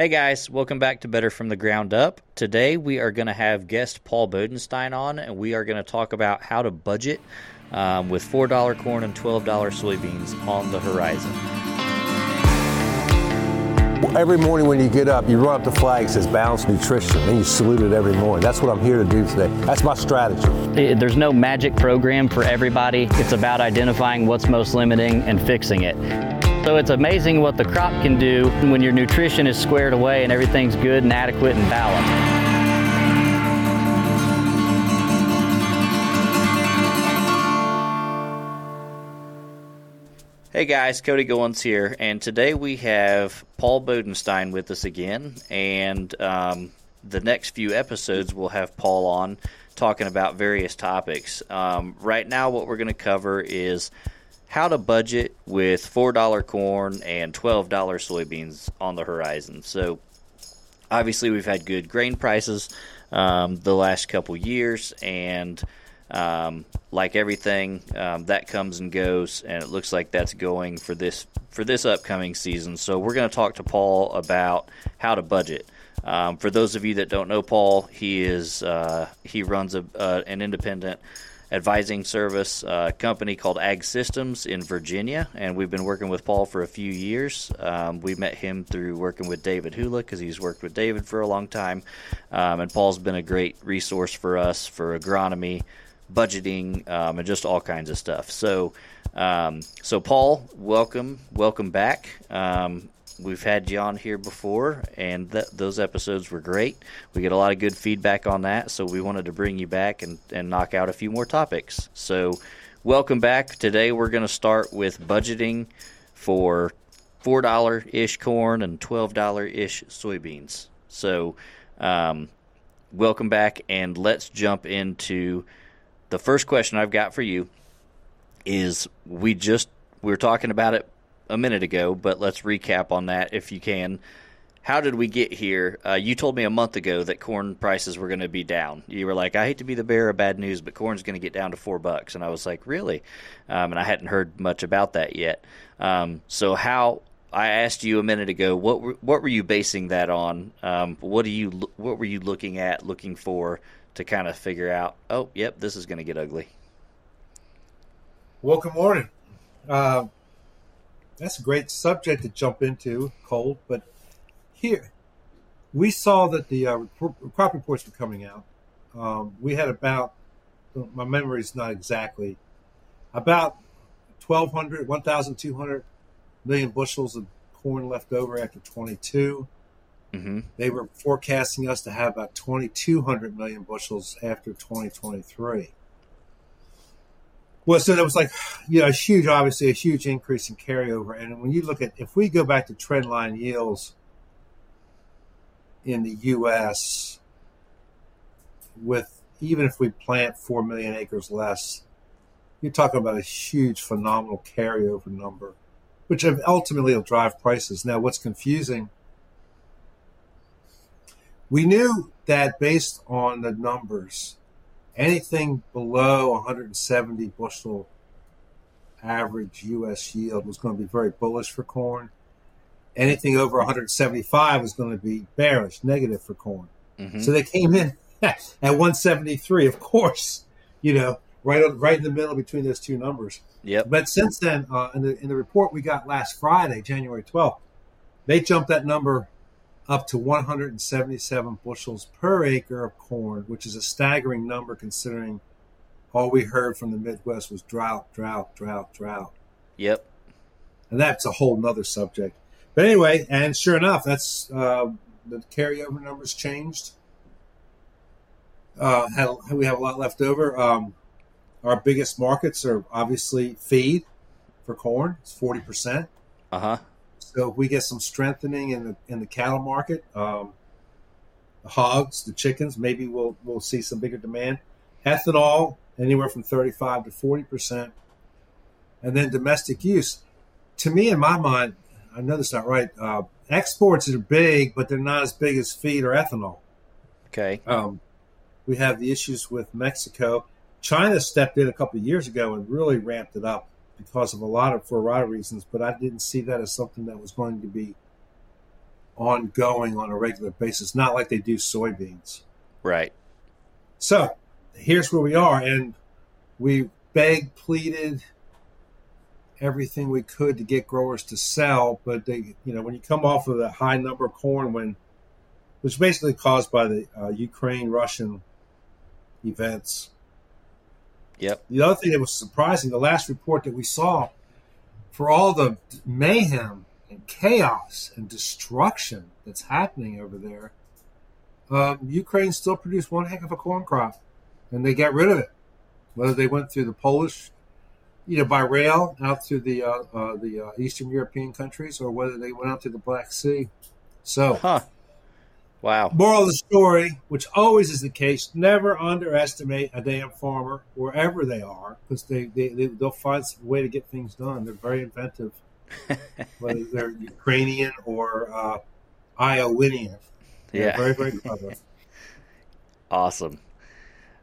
Hey guys, welcome back to Better from the Ground Up. Today we are going to have guest Paul Bodenstine on, and we are going to talk about how to budget um, with $4 corn and $12 soybeans on the horizon. Every morning when you get up, you run up the flag that says balanced nutrition, and you salute it every morning. That's what I'm here to do today. That's my strategy. There's no magic program for everybody. It's about identifying what's most limiting and fixing it. So it's amazing what the crop can do when your nutrition is squared away and everything's good and adequate and balanced. Hey guys, Cody Goins here, and today we have Paul Bodenstine with us again. And um, the next few episodes we'll have Paul on talking about various topics. Um, right now, what we're going to cover is how to budget with $4 corn and $12 soybeans on the horizon. So, obviously, we've had good grain prices um, the last couple years, and um, like everything, um, that comes and goes, and it looks like that's going for this for this upcoming season. So, we're going to talk to Paul about how to budget. Um, for those of you that don't know Paul, he is uh, he runs a, uh, an independent advising service uh, company called Ag Systems in Virginia, and we've been working with Paul for a few years. Um, we met him through working with David Hula because he's worked with David for a long time, um, and Paul's been a great resource for us for agronomy, budgeting, um, and just all kinds of stuff. So, um, so Paul, welcome, welcome back. We've had you on here before, and th- those episodes were great. We get a lot of good feedback on that, so we wanted to bring you back and, and knock out a few more topics. So, welcome back. Today, we're going to start with budgeting for $4 ish corn and $12 ish soybeans. So, um, welcome back, and let's jump into the first question I've got for you. Is we just we were talking about it a minute ago, but let's recap on that if you can. How did we get here? Uh, you told me a month ago that corn prices were going to be down. You were like, "I hate to be the bearer of bad news, but corn's going to get down to four bucks," and I was like, "Really?" Um, and I hadn't heard much about that yet. Um, so how? I asked you a minute ago, what were, what were you basing that on? Um, what do you what were you looking at, looking for to kind of figure out? Oh, yep, this is going to get ugly. Well, good morning. Uh, that's a great subject to jump into, cold. But here, we saw that the uh, crop reports were coming out. Um, we had about, my memory is not exactly, about 1,200, 1,200 million bushels of corn left over after 22. Mm-hmm. They were forecasting us to have about 2,200 million bushels after 2023. Well, so that was like, you know, a huge, obviously a huge increase in carryover. And when you look at, if we go back to trendline yields in the U.S., with even if we plant 4 million acres less, you're talking about a huge, phenomenal carryover number, which ultimately will drive prices. Now, what's confusing, we knew that based on the numbers, anything below 170 bushel average U.S. yield was going to be very bullish for corn. Anything over 175 was going to be bearish, negative for corn. Mm-hmm. So they came in at 173, of course, you know, right on, right in the middle between those two numbers. Yep. But since then, uh, in, the, in the report we got last Friday, January 12th, they jumped that number up to 177 bushels per acre of corn, which is a staggering number considering all we heard from the Midwest was drought, drought, drought, drought. Yep. And that's a whole nother subject. But anyway, and sure enough, that's uh, the carryover numbers changed. Uh, had, we have a lot left over. Um, our biggest markets are obviously feed for corn. It's forty percent. Uh huh. So if we get some strengthening in the in the cattle market, um, the hogs, the chickens, maybe we'll we'll see some bigger demand. Ethanol anywhere from thirty five to forty percent, and then domestic use. To me, in my mind, I know that's not right. Uh, exports are big, but they're not as big as feed or ethanol. Okay. Um, we have the issues with Mexico. China stepped in a couple of years ago and really ramped it up because of a lot of for a lot of reasons, but I didn't see that as something that was going to be ongoing on a regular basis, not like they do soybeans. Right. So here's where we are, and we begged, pleaded, everything we could to get growers to sell, but they, you know, when you come off of that high number of corn, when which basically caused by the uh, Ukraine Russian events. Yep. The other thing that was surprising, the last report that we saw, for all the mayhem and chaos and destruction that's happening over there, um, Ukraine still produced one heck of a corn crop, and they got rid of it. Whether they went through the Polish, you know, by rail out through the uh, uh, the uh, Eastern European countries, or whether they went out to the Black Sea. So, huh. Wow. Moral of the story, which always is the case, never underestimate a damn farmer wherever they are because they, they, they, will find a way to get things done. They're very inventive, whether they're Ukrainian or uh, Iowinian. They're yeah. Very, very clever. awesome.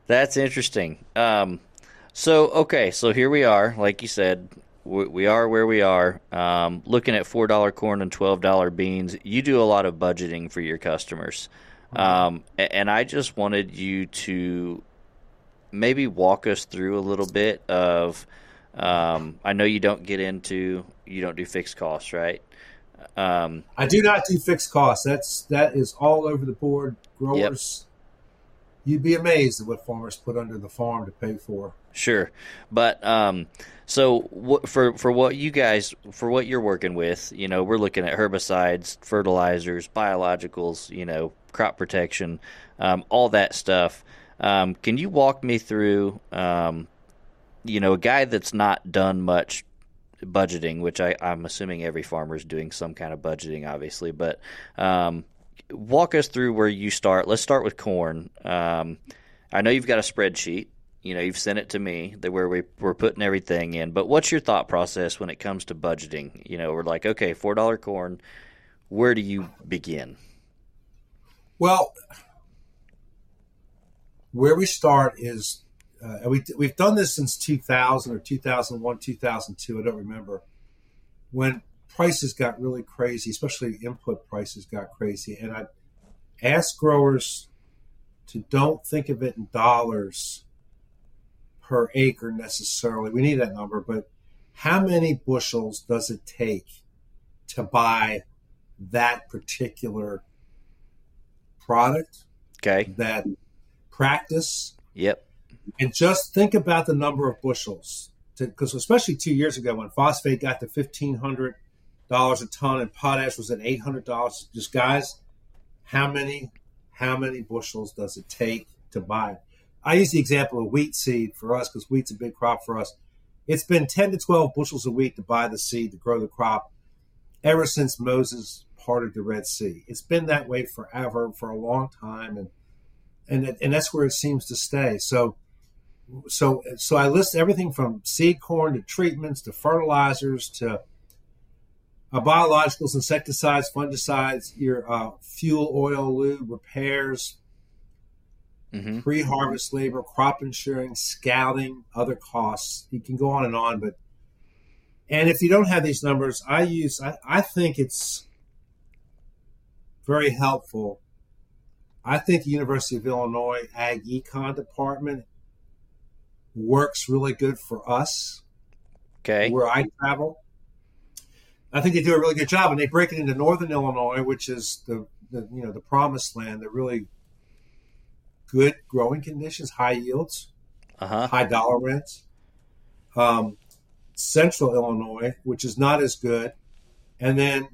That's interesting. Um, so, okay, so here we are. Like you said, we, we are where we are. Um, looking at four dollar corn and twelve dollar beans. You do a lot of budgeting for your customers, um, and I just wanted you to maybe walk us through a little bit of. Um, I know you don't get into you don't do fixed costs, right? Um, I do not do fixed costs. That's that is all over the board. Growers, yep. you'd be amazed at what farmers put under the farm to pay for. Sure, but um, so what, for for what you guys for what you're working with, you know, we're looking at herbicides, fertilizers, biologicals, you know, crop protection, um, all that stuff. Um, can you walk me through, um, you know, a guy that's not done much budgeting, which I, I'm assuming every farmer is doing some kind of budgeting, obviously, but um, walk us through where you start. Let's start with corn. Um, I know you've got a spreadsheet you know you've sent it to me that where we, we're putting everything in. But what's your thought process when it comes to budgeting? You know we're like okay four dollar corn where do you begin? Well where we start is uh, we, we've done this since 2000 or 2001 2002 i don't remember when prices got really crazy especially input prices got crazy. And i asked growers to don't think of it in dollars per acre necessarily. We need that number, but how many bushels does it take to buy that particular product? Okay. That practice. Yep. And just think about the number of bushels. Because especially two years ago when phosphate got to fifteen hundred dollars a ton and potash was at eight hundred dollars. Just guys, how many how many bushels does it take to buy? I use the example of wheat seed for us because wheat's a big crop for us. It's been 10 to 12 bushels a week to buy the seed to grow the crop ever since Moses parted the Red Sea. It's been that way forever, for a long time, and and and that's where it seems to stay. So, so so I list everything from seed corn to treatments to fertilizers to uh, biologicals, insecticides, fungicides, your uh, fuel, oil, lube, repairs, mm-hmm. pre-harvest labor, crop insurance, scouting, other costs. You can go on and on, but and if you don't have these numbers, I use I, I think it's very helpful. I think the University of Illinois Ag Econ department works really good for us. Okay. Where I travel. I think they do a really good job and they break it into northern Illinois, which is the, the you know the promised land that really good growing conditions, high yields, uh-huh. high dollar rents. Um, Central Illinois, which is not as good, and then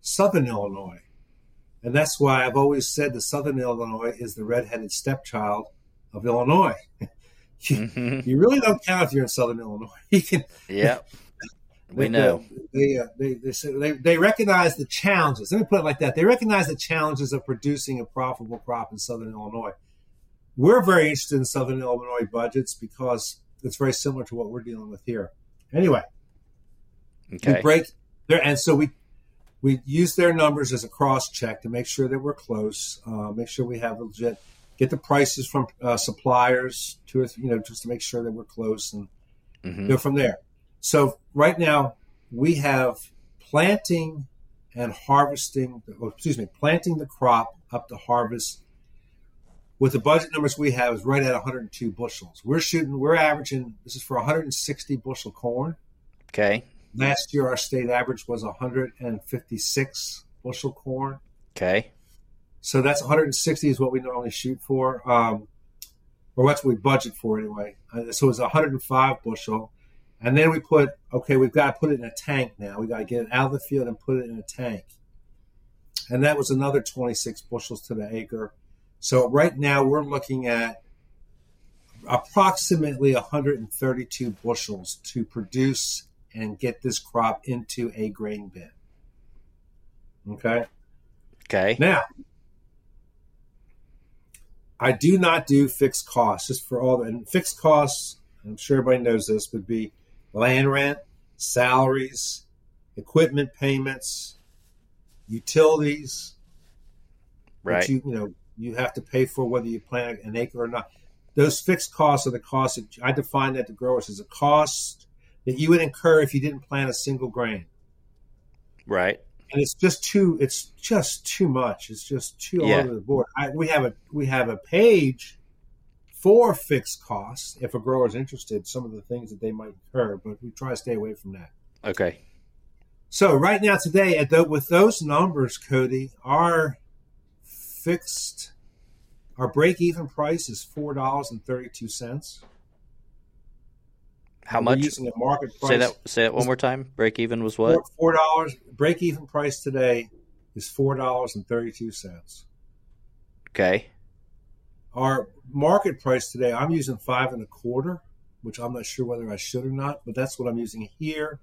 Southern Illinois. And that's why I've always said that Southern Illinois is the redheaded stepchild of Illinois. you, mm-hmm. you, really don't count if you're in Southern Illinois. You can, yeah. We know they uh, they they, they they recognize the challenges. Let me put it like that. They recognize the challenges of producing a profitable crop in Southern Illinois. We're very interested in Southern Illinois budgets because it's very similar to what we're dealing with here. Anyway, okay. we break there, and so we we use their numbers as a cross check to make sure that we're close. Uh, make sure we have legit. Get the prices from uh, suppliers to you know just to make sure that we're close and mm-hmm. go from there. So right now we have planting and harvesting, excuse me, planting the crop up to harvest with the budget numbers we have is right at 102 bushels. We're shooting, we're averaging, this is for 160 bushel corn. Okay. Last year, our state average was 156 bushel corn. Okay. So that's 160 is what we normally shoot for, um, or that's what we budget for anyway. Uh, so it's 105 bushel. And then we put, okay, we've got to put it in a tank now. We've got to get it out of the field and put it in a tank. And that was another 26 bushels to the acre. So right now we're looking at approximately 132 bushels to produce and get this crop into a grain bin. Okay. Okay. Now, I do not do fixed costs just for all the and fixed costs. I'm sure everybody knows this would be land rent, salaries, equipment payments, utilities. Right. You, you know you have to pay for whether you plant an acre or not. Those fixed costs are the costs that I define that to growers as a cost that you would incur if you didn't plant a single grain. Right. And it's just too it's just too much. It's just too all Yeah. over the board. I, we have a we have a page for fixed costs if a grower is interested, some of the things that they might incur, but we try to stay away from that. Okay. So right now today, at the, with those numbers, Cody, our fixed, our break-even price is four dollars and thirty-two cents. How We're much? using a market price. Say that. Say that one more time. Break even was what? Four- dollars. Break-even price today is four dollars and thirty-two cents. Okay. Our market price today, I'm using five and a quarter, which I'm not sure whether I should or not, but that's what I'm using here.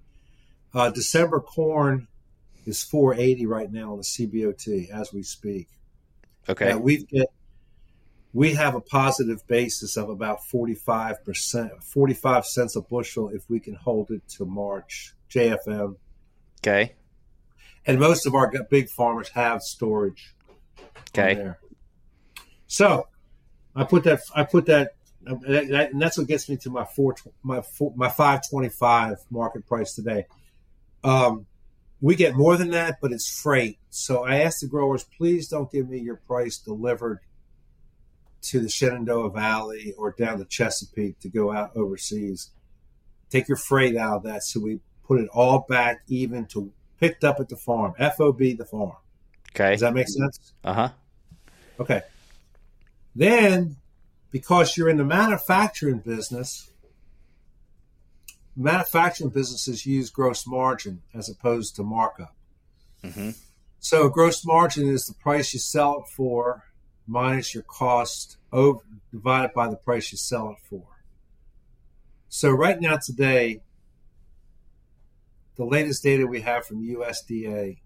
Uh, December corn is 480 right now on the CBOT as we speak. Okay. Now, we get we have a positive basis of about 45 percent, 45 cents a bushel if we can hold it to March JFM, Okay. and most of our big farmers have storage. Okay. there. So I put that. I put that. that- that- and that's what gets me to my four, my four, my five twenty five market price today. Um, we get more than that, but it's freight. So I asked the growers, please don't give me your price delivered to the Shenandoah Valley or down to Chesapeake to go out overseas. Take your freight out of that, so we put it all back even to picked up at the farm. FOB the farm. Okay. Does that make sense? Uh huh. Okay. Then, because you're in the manufacturing business, manufacturing businesses use gross margin as opposed to markup. hmm So, gross margin is the price you sell it for minus your cost over divided by the price you sell it for. So, right now, today, the latest data we have from USDA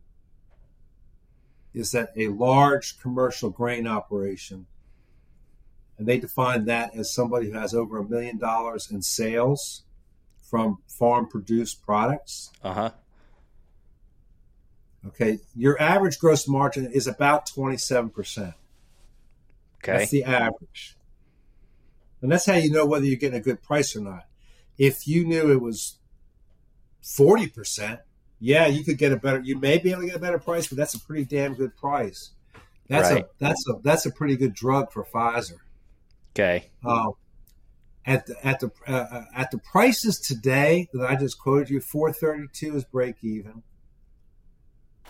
is that a large commercial grain operation, and they define that as somebody who has over a million dollars in sales from farm produced products. Uh huh. Okay, your average gross margin is about 27%. Okay. That's the average. And that's how you know whether you're getting a good price or not. If you knew it was 40%, yeah, you could get a better you may be able to get a better price, but that's a pretty damn good price. That's Right. a that's a that's a pretty good drug for Pfizer. Okay. Um, at the at the uh, uh, at the prices today that I just quoted you, four thirty two is break even.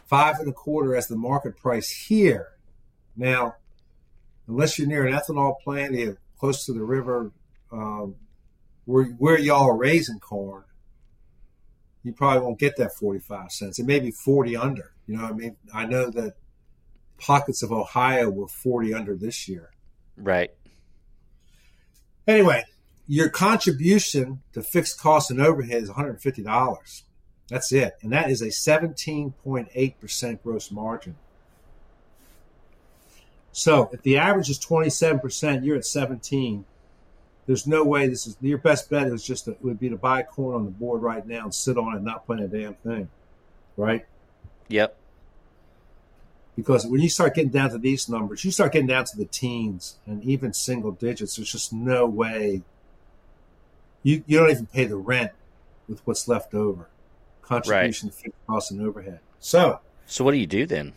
Five and a quarter as the market price here. Now, unless you're near an ethanol plant, you're close to the river, um, where where y'all are raising corn, you probably won't get that forty five cents. It may be forty under. You know, what I mean, I know that pockets of Ohio were forty under this year. Right. Anyway, your contribution to fixed costs and overhead is $150. That's it. And that is a 17.8% gross margin. So if the average is 27%, you're at 17. There's no way this is your best bet is just to, would be to buy corn on the board right now and sit on it and not plant a damn thing. Right? Yep. Because when you start getting down to these numbers, you start getting down to the teens and even single digits. There's just no way you you don't even pay the rent with what's left over, contribution, fixed costs, and overhead. So So what do you do then?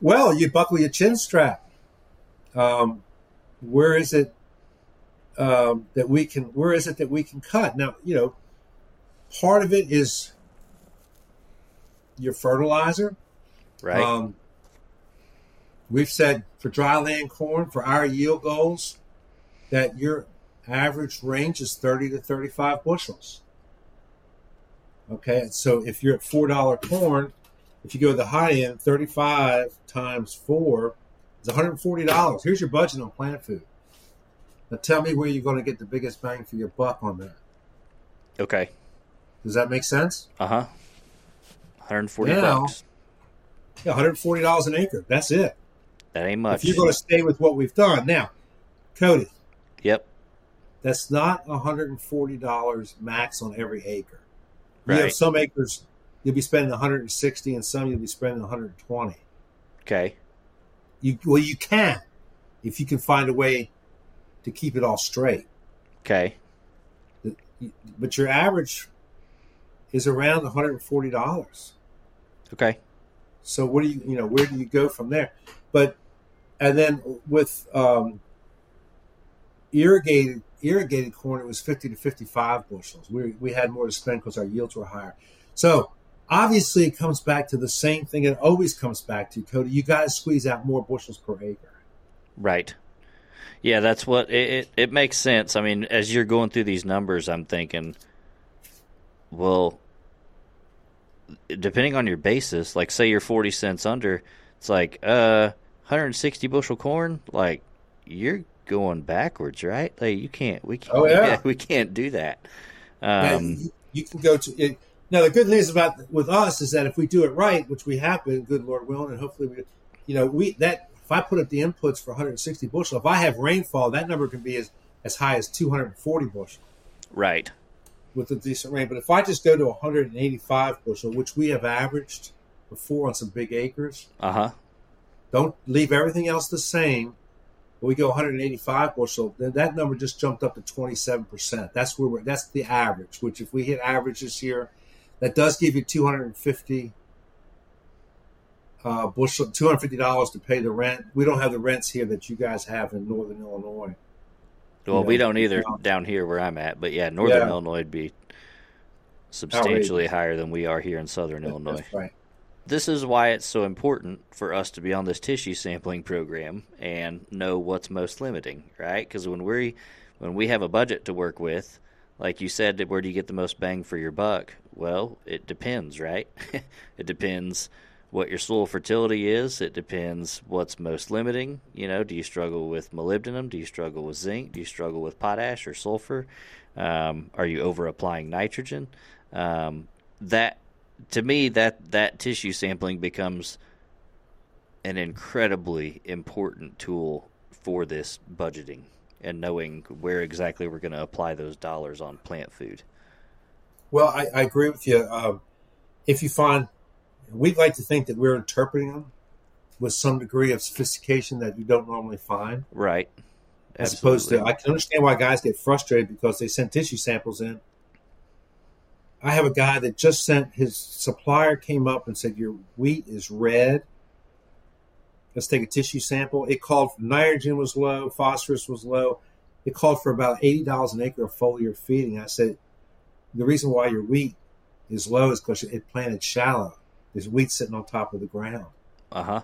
Well, you buckle your chin strap. Um, where is it um, that we can? Where is it that we can cut? Now, you know, part of it is your fertilizer. Right. Um, we've said for dry land corn, for our yield goals, that your average range is 30 to 35 bushels. Okay, so if you're at $4 corn, if you go to the high end, 35 times 4 is $140. Here's your budget on plant food. Now tell me where you're going to get the biggest bang for your buck on that. okay. Does that make sense? Uh huh. 140 Now- bucks. Yeah, $140 an acre. That's it. That ain't much. If you're going to stay with what we've done. Now, Cody, Yep. that's not $140 max on every acre. You have Right. some acres you'll be spending 160 and some you'll be spending 120. Okay. You well you can if you can find a way to keep it all straight. Okay. But your average is around $140. Okay. So what do you you know where do you go from there? But and then with um, irrigated irrigated corn, it was fifty to fifty five bushels. We we had more to spend because our yields were higher. So obviously, it comes back to the same thing. It always comes back to Cody. You got to squeeze out more bushels per acre. Right. Yeah, that's what it, it. It makes sense. I mean, as you're going through these numbers, I'm thinking, well, depending on your basis, like say you're 40 cents under, it's like uh 160 bushel corn, like you're going backwards, right? Like you can't, we can't, Oh, yeah. we can't do that. Um, you, you can go to it. Now the good news about with us is that if we do it right, which we have been, good Lord willing, and hopefully we, you know, we that if I put up the inputs for 160 bushel, if I have rainfall, that number can be as as high as 240 bushel right. with a decent rain. But if I just go to 185 bushel, which we have averaged before on some big acres, Uh huh. Don't leave everything else the same. But we go 185 bushel, then that number just jumped up to 27 percent. That's where we're. That's the average. Which, if we hit average this year, that does give you 250 uh, bushel, 250 dollars to pay the rent. We don't have the rents here that you guys have in Northern Illinois. Well, we don't either down here where I'm at, but yeah, Northern Yeah. Illinois would be substantially higher than we are here in Southern Illinois. That's right. This is why it's so important for us to be on this tissue sampling program and know what's most limiting, right? Because when we when we have a budget to work with, like you said, where do you get the most bang for your buck? Well, it depends, right? it depends what your soil fertility is. It depends what's most limiting. You know, do you struggle with molybdenum? Do you struggle with zinc? Do you struggle with potash or sulfur? Um, are you over applying nitrogen? Um, that to me that that tissue sampling becomes an incredibly important tool for this budgeting and knowing where exactly we're going to apply those dollars on plant food. Well, I, I agree with you. Um, if you find, we'd like to think that we're interpreting them with some degree of sophistication that you don't normally find. Right. As opposed to, I can understand why guys get frustrated because they send tissue samples in. I have a guy that just sent his supplier came up and said, Your wheat is red. Let's take a tissue sample. It called for nitrogen was low, phosphorus was low. It called for about $80 an acre of foliar feeding. I said, The reason why your wheat is low is because it planted shallow. There's wheat sitting on top of the ground. Uh huh.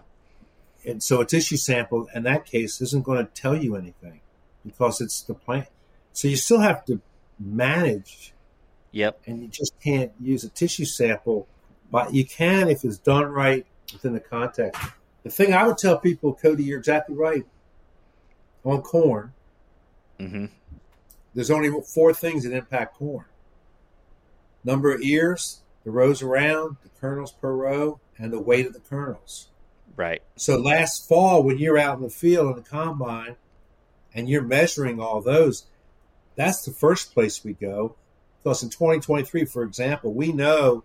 And so a tissue sample in that case isn't going to tell you anything because it's the plant. So you still have to manage Yep. and you just can't use a tissue sample, but you can if it's done right within the context. The thing I would tell people, Cody, you're exactly right. On corn, Mm-hmm. there's only four things that impact corn number of ears, the rows around, the kernels per row, and the weight of the kernels. Right. So last fall, when you're out in the field in the combine and you're measuring all those, that's the first place we go. Because in 2023, for example, we know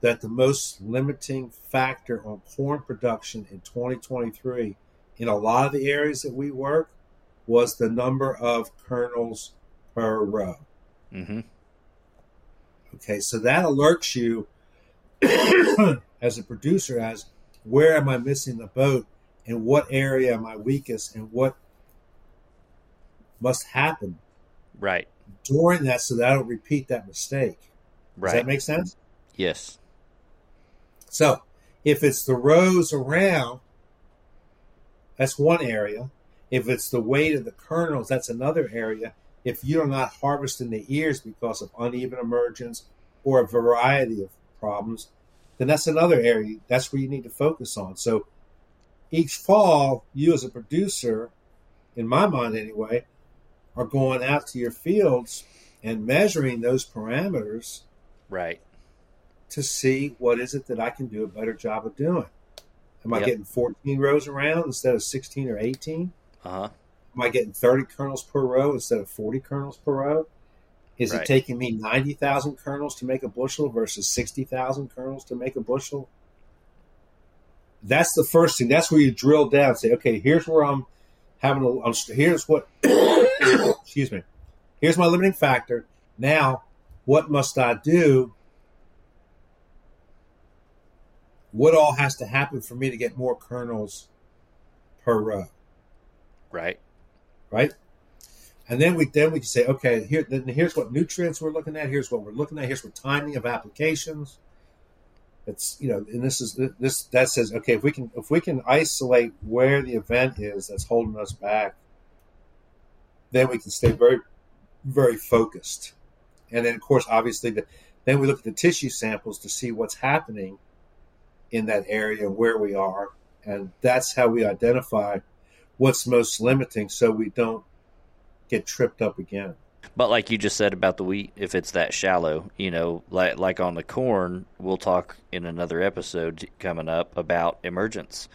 that the most limiting factor on corn production in 2023 in a lot of the areas that we work was the number of kernels per row. Mm-hmm. Okay, so that alerts you as a producer as where am I missing the boat and what area am I weakest and what must happen Right. During that so that I don't repeat that mistake. Does that make sense? yes. So if it's the rows around, that's one area. If it's the weight of the kernels, that's another area. If you're not harvesting the ears because of uneven emergence or a variety of problems, then that's another area. That's where you need to focus on. So each fall, you as a producer, in my mind anyway, are going out to your fields and measuring those parameters Right. to see what is it that I can do a better job of doing. Am I Yep. getting 14 rows around instead of 16 or 18? Uh huh. Am I getting 30 kernels per row instead of 40 kernels per row? Is Right. it taking me 90,000 kernels to make a bushel versus 60,000 kernels to make a bushel? That's the first thing. That's where you drill down and say, okay, here's where I'm having a, I'm, here's what, excuse me, here's my limiting factor. Now, what must I do? What all has to happen for me to get more kernels per row? Right. right? And then we then we can say, okay, here then here's what nutrients we're looking at. Here's what we're looking at. Here's what timing of applications. It's you know, and this is this that says, okay, if we can if we can isolate where the event is that's holding us back, then we can stay very very focused. And then of course, obviously, the, then we look at the tissue samples to see what's happening in that area where we are, and that's how we identify what's most limiting so we don't get tripped up again. But like you just said about the wheat, if it's that shallow, you know, like like on the corn, we'll talk in another episode coming up about emergence,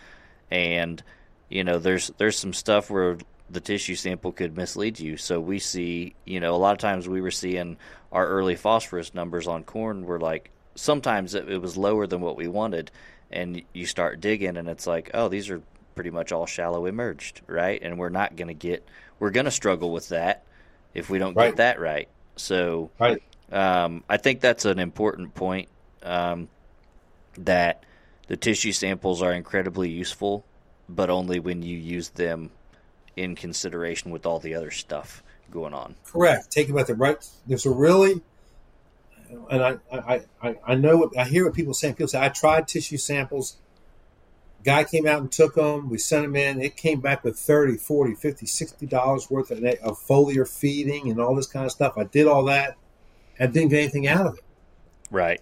and you know, there's there's some stuff where the tissue sample could mislead you. So we see, you know, a lot of times we were seeing our early phosphorus numbers on corn were like sometimes it, it was lower than what we wanted, and you start digging and it's like, oh, these are pretty much all shallow emerged, right? And we're not going to get we're going to struggle with that if we don't Right. get that right. So Right. um, I think that's an important point um, that the tissue samples are incredibly useful, but only when you use them in consideration with all the other stuff going on. Correct. Take about the right. There's a really, and I, I, I, I know what I hear what people saying. People say I tried tissue samples. Guy came out and took them. We sent them in. It came back with 30, 40, 50, 60 dollars worth of, of foliar feeding and all this kind of stuff. I did all that and didn't get anything out of it. Right.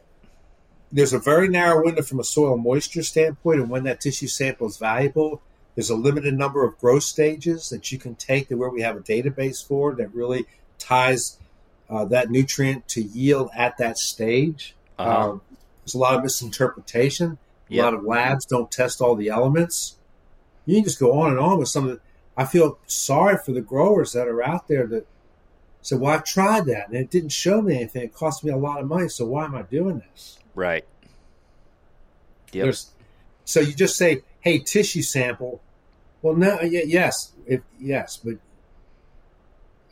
there's a very narrow window from a soil moisture standpoint, and when that tissue sample is valuable, there's a limited number of growth stages that you can take to where we have a database for that really ties uh, that nutrient to yield at that stage. Uh-huh. Um, there's a lot of misinterpretation. A Yep. lot of labs don't test all the elements. You can just go on and on with some of the. I feel sorry for the growers that are out there that say, "Well, I've tried that and it didn't show me anything. It cost me a lot of money. So why am I doing this?" Right. Yep. So you just say, "Hey, tissue sample." Well, no, yes, if, yes, but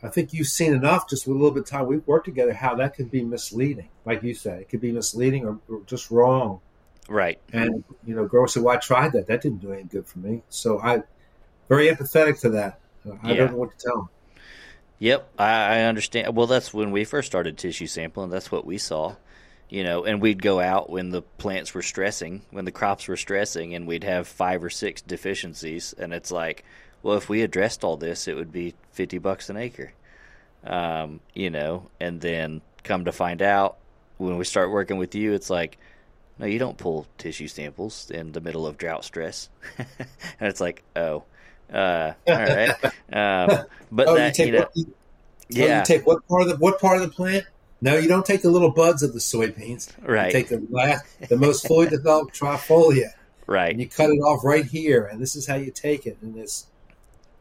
I think you've seen enough just with a little bit of time we've worked together how that could be misleading. Like you said, it could be misleading or, or just wrong. Right. And you know, growers say, "Well, I tried that. That didn't do any good for me." So I, very empathetic to that. I Yeah. don't know what to tell them. Yep, I, I understand. Well, that's when we first started tissue sampling. That's what we saw, you know. And we'd go out when the plants were stressing, when the crops were stressing, and we'd have five or six deficiencies. And it's like, well, if we addressed all this, it would be fifty bucks an acre, um, you know. And then come to find out, when we start working with you, it's like, no, you don't pull tissue samples in the middle of drought stress. and it's like, oh, uh, all right. Um, but oh, that, you take you know, what, you, oh, yeah. you take what part of the what part of the plant? No, you don't take the little buds of the soybeans. Right. You take the last, the most fully developed trifolia. Right. and you cut it off right here, and this is how you take it. And it's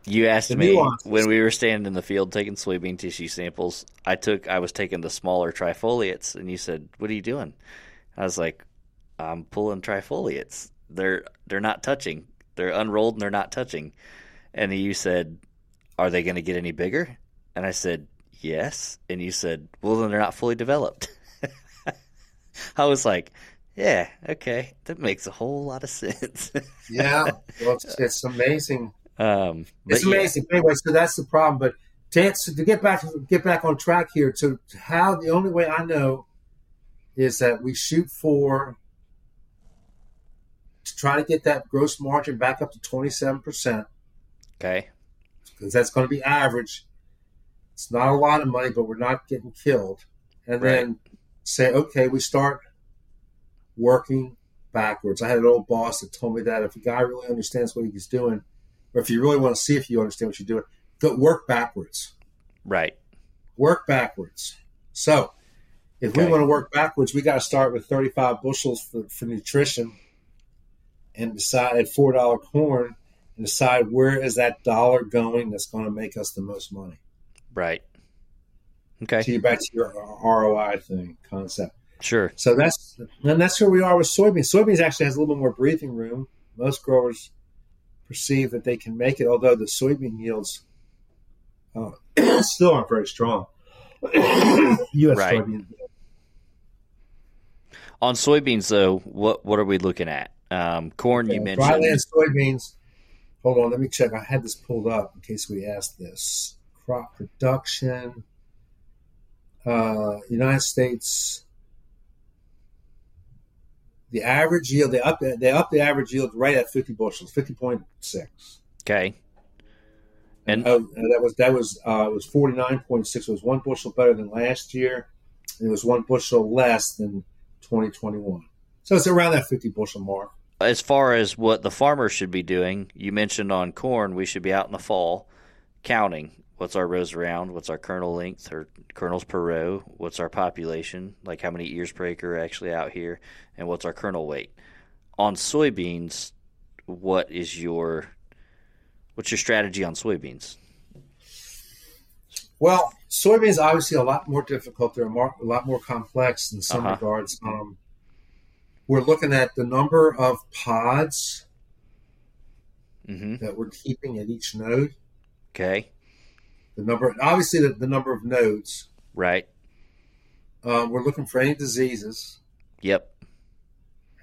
You asked me nuances. when we were standing in the field taking soybean tissue samples. I took, I was taking the smaller trifoliates, and you said, "What are you doing?" I was like, "I'm pulling trifoliates. They're they're not touching. They're unrolled and they're not touching." And you said, "Are they going to get any bigger?" And I said, "Yes." And you said, "Well, then they're not fully developed." I was like, Yeah. Okay. That makes a whole lot of sense. yeah, well, it's, it's amazing. um, It's but yeah. amazing. Anyway, so that's the problem. But to answer, to get back get back on track here, to how the only way I know is that we shoot for to try to get that gross margin back up to twenty seven percent Okay. because that's going to be average. It's not a lot of money, but we're not getting killed. And then say, okay, we start working backwards. I had an old boss that told me that if a guy really understands what he's doing, or if you really want to see if you understand what you're doing, go work backwards. Right. Work backwards. So, if we want to work backwards, we got to start with 35 bushels for, for nutrition and decide at $4 corn and decide where is that dollar going that's going to make us the most money. Right. Okay. To you're back to your ROI thing concept. Sure. So that's and that's where we are with soybeans. Soybeans actually has a little bit more breathing room. Most growers perceive that they can make it, although the soybean yields uh, still aren't very strong. U.S. Right. soybean. On soybeans, though, what what are we looking at? Um, corn, you mentioned. Dryland soybeans. Hold on, let me check. I had this pulled up in case we asked this. Crop production. Uh, United States. The average yield they up they up the average yield right at fifty bushels, fifty point six. Okay. And Oh, and that was that was uh, it was forty nine point six. It was one bushel better than last year. It was one bushel less than twenty twenty one. So it's around that fifty bushel mark. As far as what the farmers should be doing, you mentioned on corn, we should be out in the fall counting what's our rows around, what's our kernel length or kernels per row, what's our population, like how many ears per acre are actually out here, and what's our kernel weight. On soybeans, what is your what's your strategy on soybeans? Well, soybeans are obviously a lot more difficult. They're a lot more complex in some Uh-huh. regards. Um, we're looking at the number of pods hmm that we're keeping at each node. Okay, The number, obviously, the, the number of nodes. right. Um, we're looking for any diseases, Yep.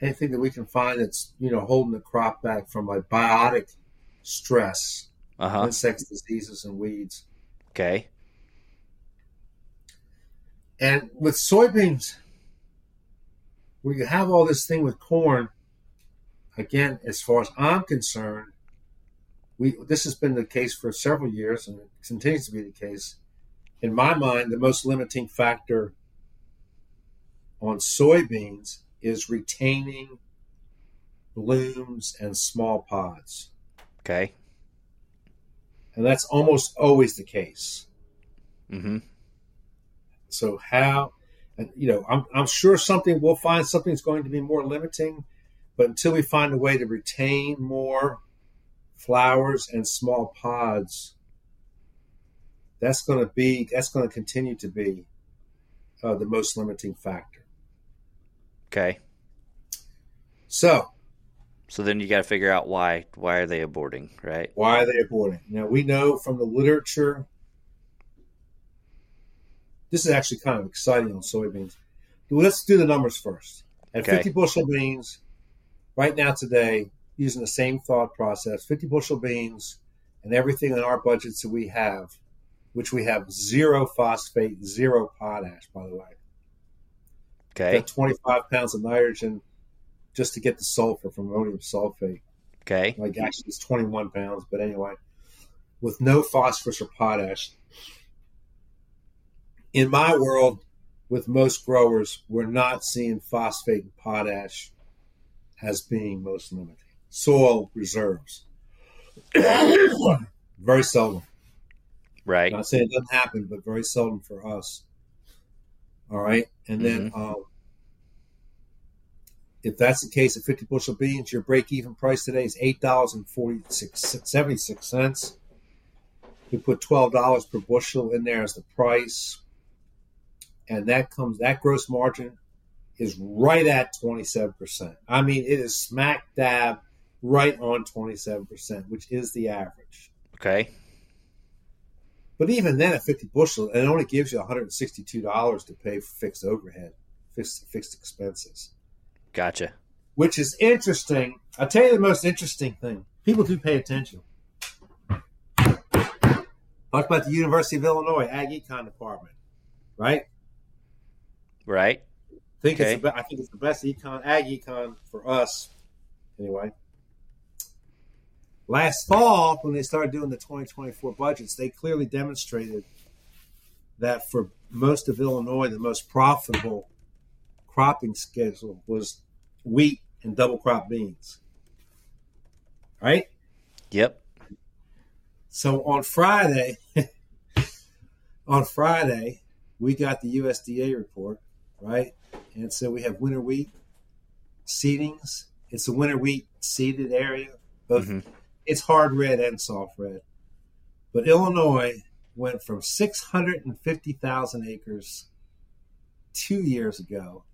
anything that we can find that's you know holding the crop back from a biotic stress, Uh huh. insects, diseases, and weeds. Okay. And with soybeans, where you have all this thing with corn, again, as far as I'm concerned, we this has been the case for several years and it continues to be the case. In my mind, the most limiting factor on soybeans is retaining blooms and small pods. Okay. And that's almost always the case. Mm-hmm. So how, and, you know, I'm, I'm sure something we'll find something's going to be more limiting, but until we find a way to retain more flowers and small pods, that's going to be that's going to continue to be uh, the most limiting factor. Okay. So So then you got to figure out why why are they aborting, right? why are they aborting? Now we know from the literature. This is actually kind of exciting on soybeans. Let's do the numbers first. At Okay. 50 bushel beans, right now today, using the same thought process, 50 bushel beans and everything in our budgets that we have, which we have zero phosphate, zero potash, by the way. Okay. Got 25 pounds of nitrogen just to get the sulfur from ammonium sulfate. Okay. Like actually, it's 21 pounds, but anyway, with no phosphorus or potash. In my world, with most growers, we're not seeing phosphate and potash as being most limiting. Soil reserves. very seldom. Right. I'm not saying it doesn't happen, but very seldom for us. All right. And then um, if that's the case, at 50 bushel beans, your break even price today is $8.76. We put $12 per bushel in there as the price. And that comes, that gross margin is right at 27%. I mean, it is smack dab right on 27%, which is the average. Okay. But even then, at 50 bushel, it only gives you $162 to pay for fixed overhead, fixed, fixed expenses. Gotcha. which is interesting. I'll tell you the most interesting thing. People do pay attention. Talk about the University of Illinois Ag Econ Department, right? Right. I think Okay. it's the, I think it's the best econ ag econ for us. Anyway, last fall when they started doing the 2024 budgets, they clearly demonstrated that for most of Illinois, the most profitable cropping schedule was wheat and double crop beans. Right. Yep. So on Friday, on Friday, we got the USDA report, right? And so we have winter wheat seedings. It's a winter wheat seeded area. Both Mhm. it's hard red and soft red. But Illinois went from 650,000 acres two years ago,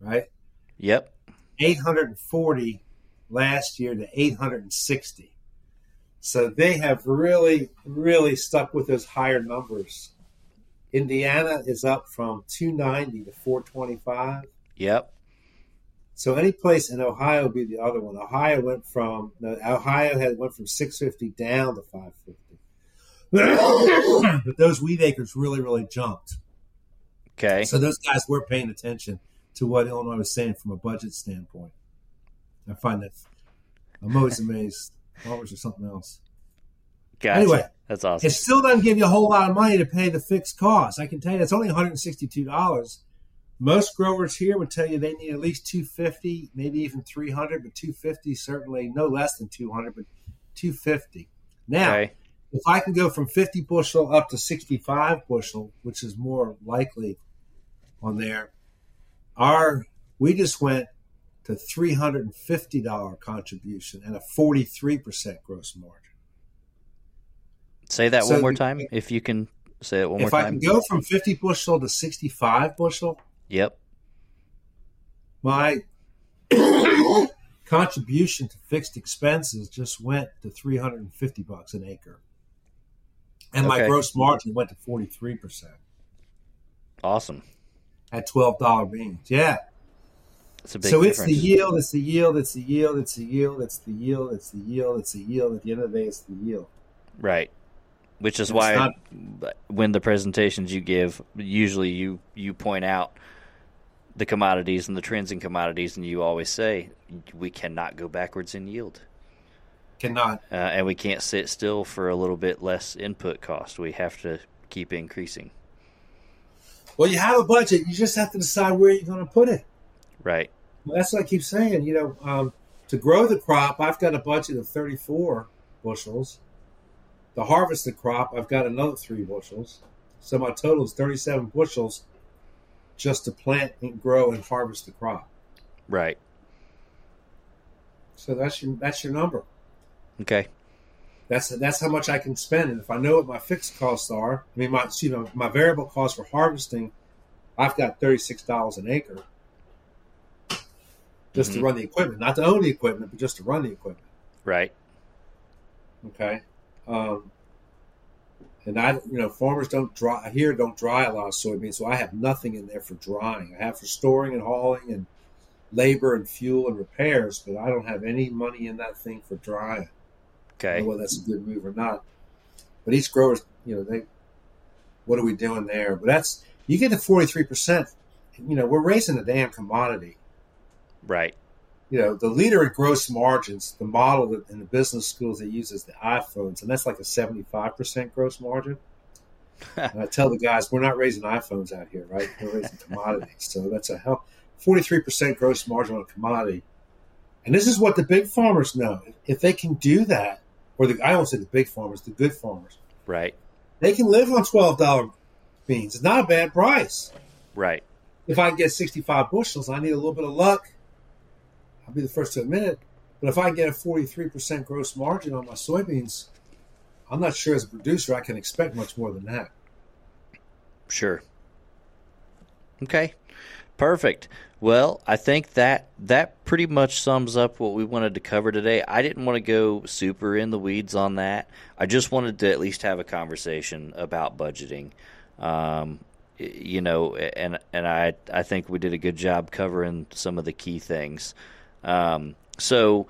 right? Yep. 840 last year to 860. So they have really, really stuck with those higher numbers. Indiana is up from 290 to 425. Yep. So any place in Ohio would be the other one. Ohio went from no, Ohio had went from 650 down to 550. but those wheat acres really, really jumped. Okay. So those guys were paying attention to what Illinois was saying from a budget standpoint. I find that I'm always amazed. Farmers or something else. Gotcha. Anyway, That's awesome. It still doesn't give you a whole lot of money to pay the fixed costs. I can tell you it's only $162. Most growers here would tell you they need at least 250, maybe even 300, but 250 certainly no less than 200, but 250. Now, Okay. if I can go from 50 bushel up to 65 bushel, which is more likely on there, our we just went to $350 contribution and a 43% gross margin. Say that So one more the- time, if you can say it one more time. if I can go from 50 bushel to 65 bushel, Yep. my contribution to fixed expenses just went to 350 bucks an acre. And my gross margin went to 43% Awesome. at $12 beans. Yeah. It's a big so it's difference. the yield, it's the yield, it's the yield, it's the yield, it's the yield, it's the yield, it's the yield. At the end of the day, it's the yield. Right. Which is it's why when the presentations you give, usually you you point out the commodities and the trends in commodities, and you always say we cannot go backwards in yield, Cannot. uh, and we can't sit still for a little bit less input cost. We have to keep increasing. Well, you have a budget. You just have to decide where you're going to put it. Right. Well, that's what I keep saying. You know, um, to grow the crop, I've got a budget of 34 bushels. To harvest the crop, I've got another three bushels. So my total is 37 bushels just to plant and grow and harvest the crop. Right. So that's your that's your number. Okay. That's that's how much I can spend. And if I know what my fixed costs are, I mean my you know my variable cost for harvesting, I've got thirty six dollars an acre just to Mhm. run the equipment, not to own the equipment, but just to run the equipment. Right. Okay. Um, and I, you know, farmers don't dry here don't dry a lot of soybeans, so I have nothing in there for drying. I have for storing and hauling and labor and fuel and repairs, but I don't have any money in that thing for drying. Okay. whether that's a good move or not. But each grower's, you know, they, what are we doing there? But that's you get the forty three percent. You know, we're raising a damn commodity. Right. You know, the leader in gross margins, the model that in the business schools they use is the iPhones, and that's like a 75% gross margin. and I tell the guys, we're not raising iPhones out here, right? We're raising commodities. So that's a hell, 43% gross margin on a commodity. And this is what the big farmers know. If they can do that, or the, I won't say the big farmers, the good farmers, Right. they can live on $12 beans. It's not a bad price. Right. If I can get 65 bushels, I need a little bit of luck. I'll be the first to admit it. But if I get a 43% gross margin on my soybeans, I'm not sure as a producer I can expect much more than that. Sure. Okay. Perfect. Well, I think that that pretty much sums up what we wanted to cover today. I didn't want to go super in the weeds on that. I just wanted to at least have a conversation about budgeting. Um, you know, and and I I think we did a good job covering some of the key things. Um, so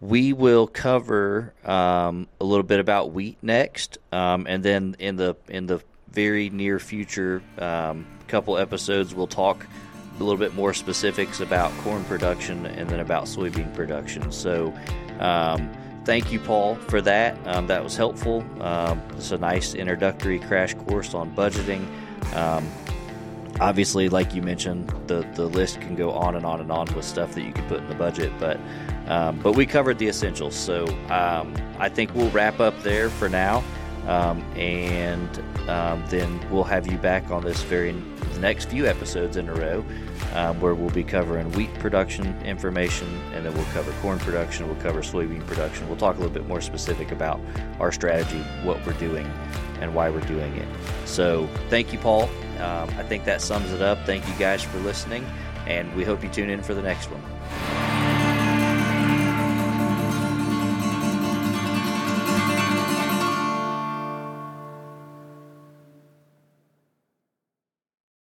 we will cover um, a little bit about wheat next, um, and then in the in the very near future, um, couple episodes, we'll talk a little bit more specifics about corn production and then about soybean production. So. Um, thank you, Paul, for that. Um, that was helpful. It's a nice introductory crash course on budgeting. Um, obviously, like you mentioned, the, the list can go on and on and on with stuff that you can put in the budget, but um, but we covered the essentials. So um, I think we'll wrap up there for now, um, and then we'll have you back on this very next few episodes in a row um, where we'll be covering wheat production information and then we'll cover corn production, we'll cover soybean production. We'll talk a little bit more specific about our strategy, what we're doing, and why we're doing it. So, thank you, Paul. Um, I think that sums it up. Thank you guys for listening, and we hope you tune in for the next one.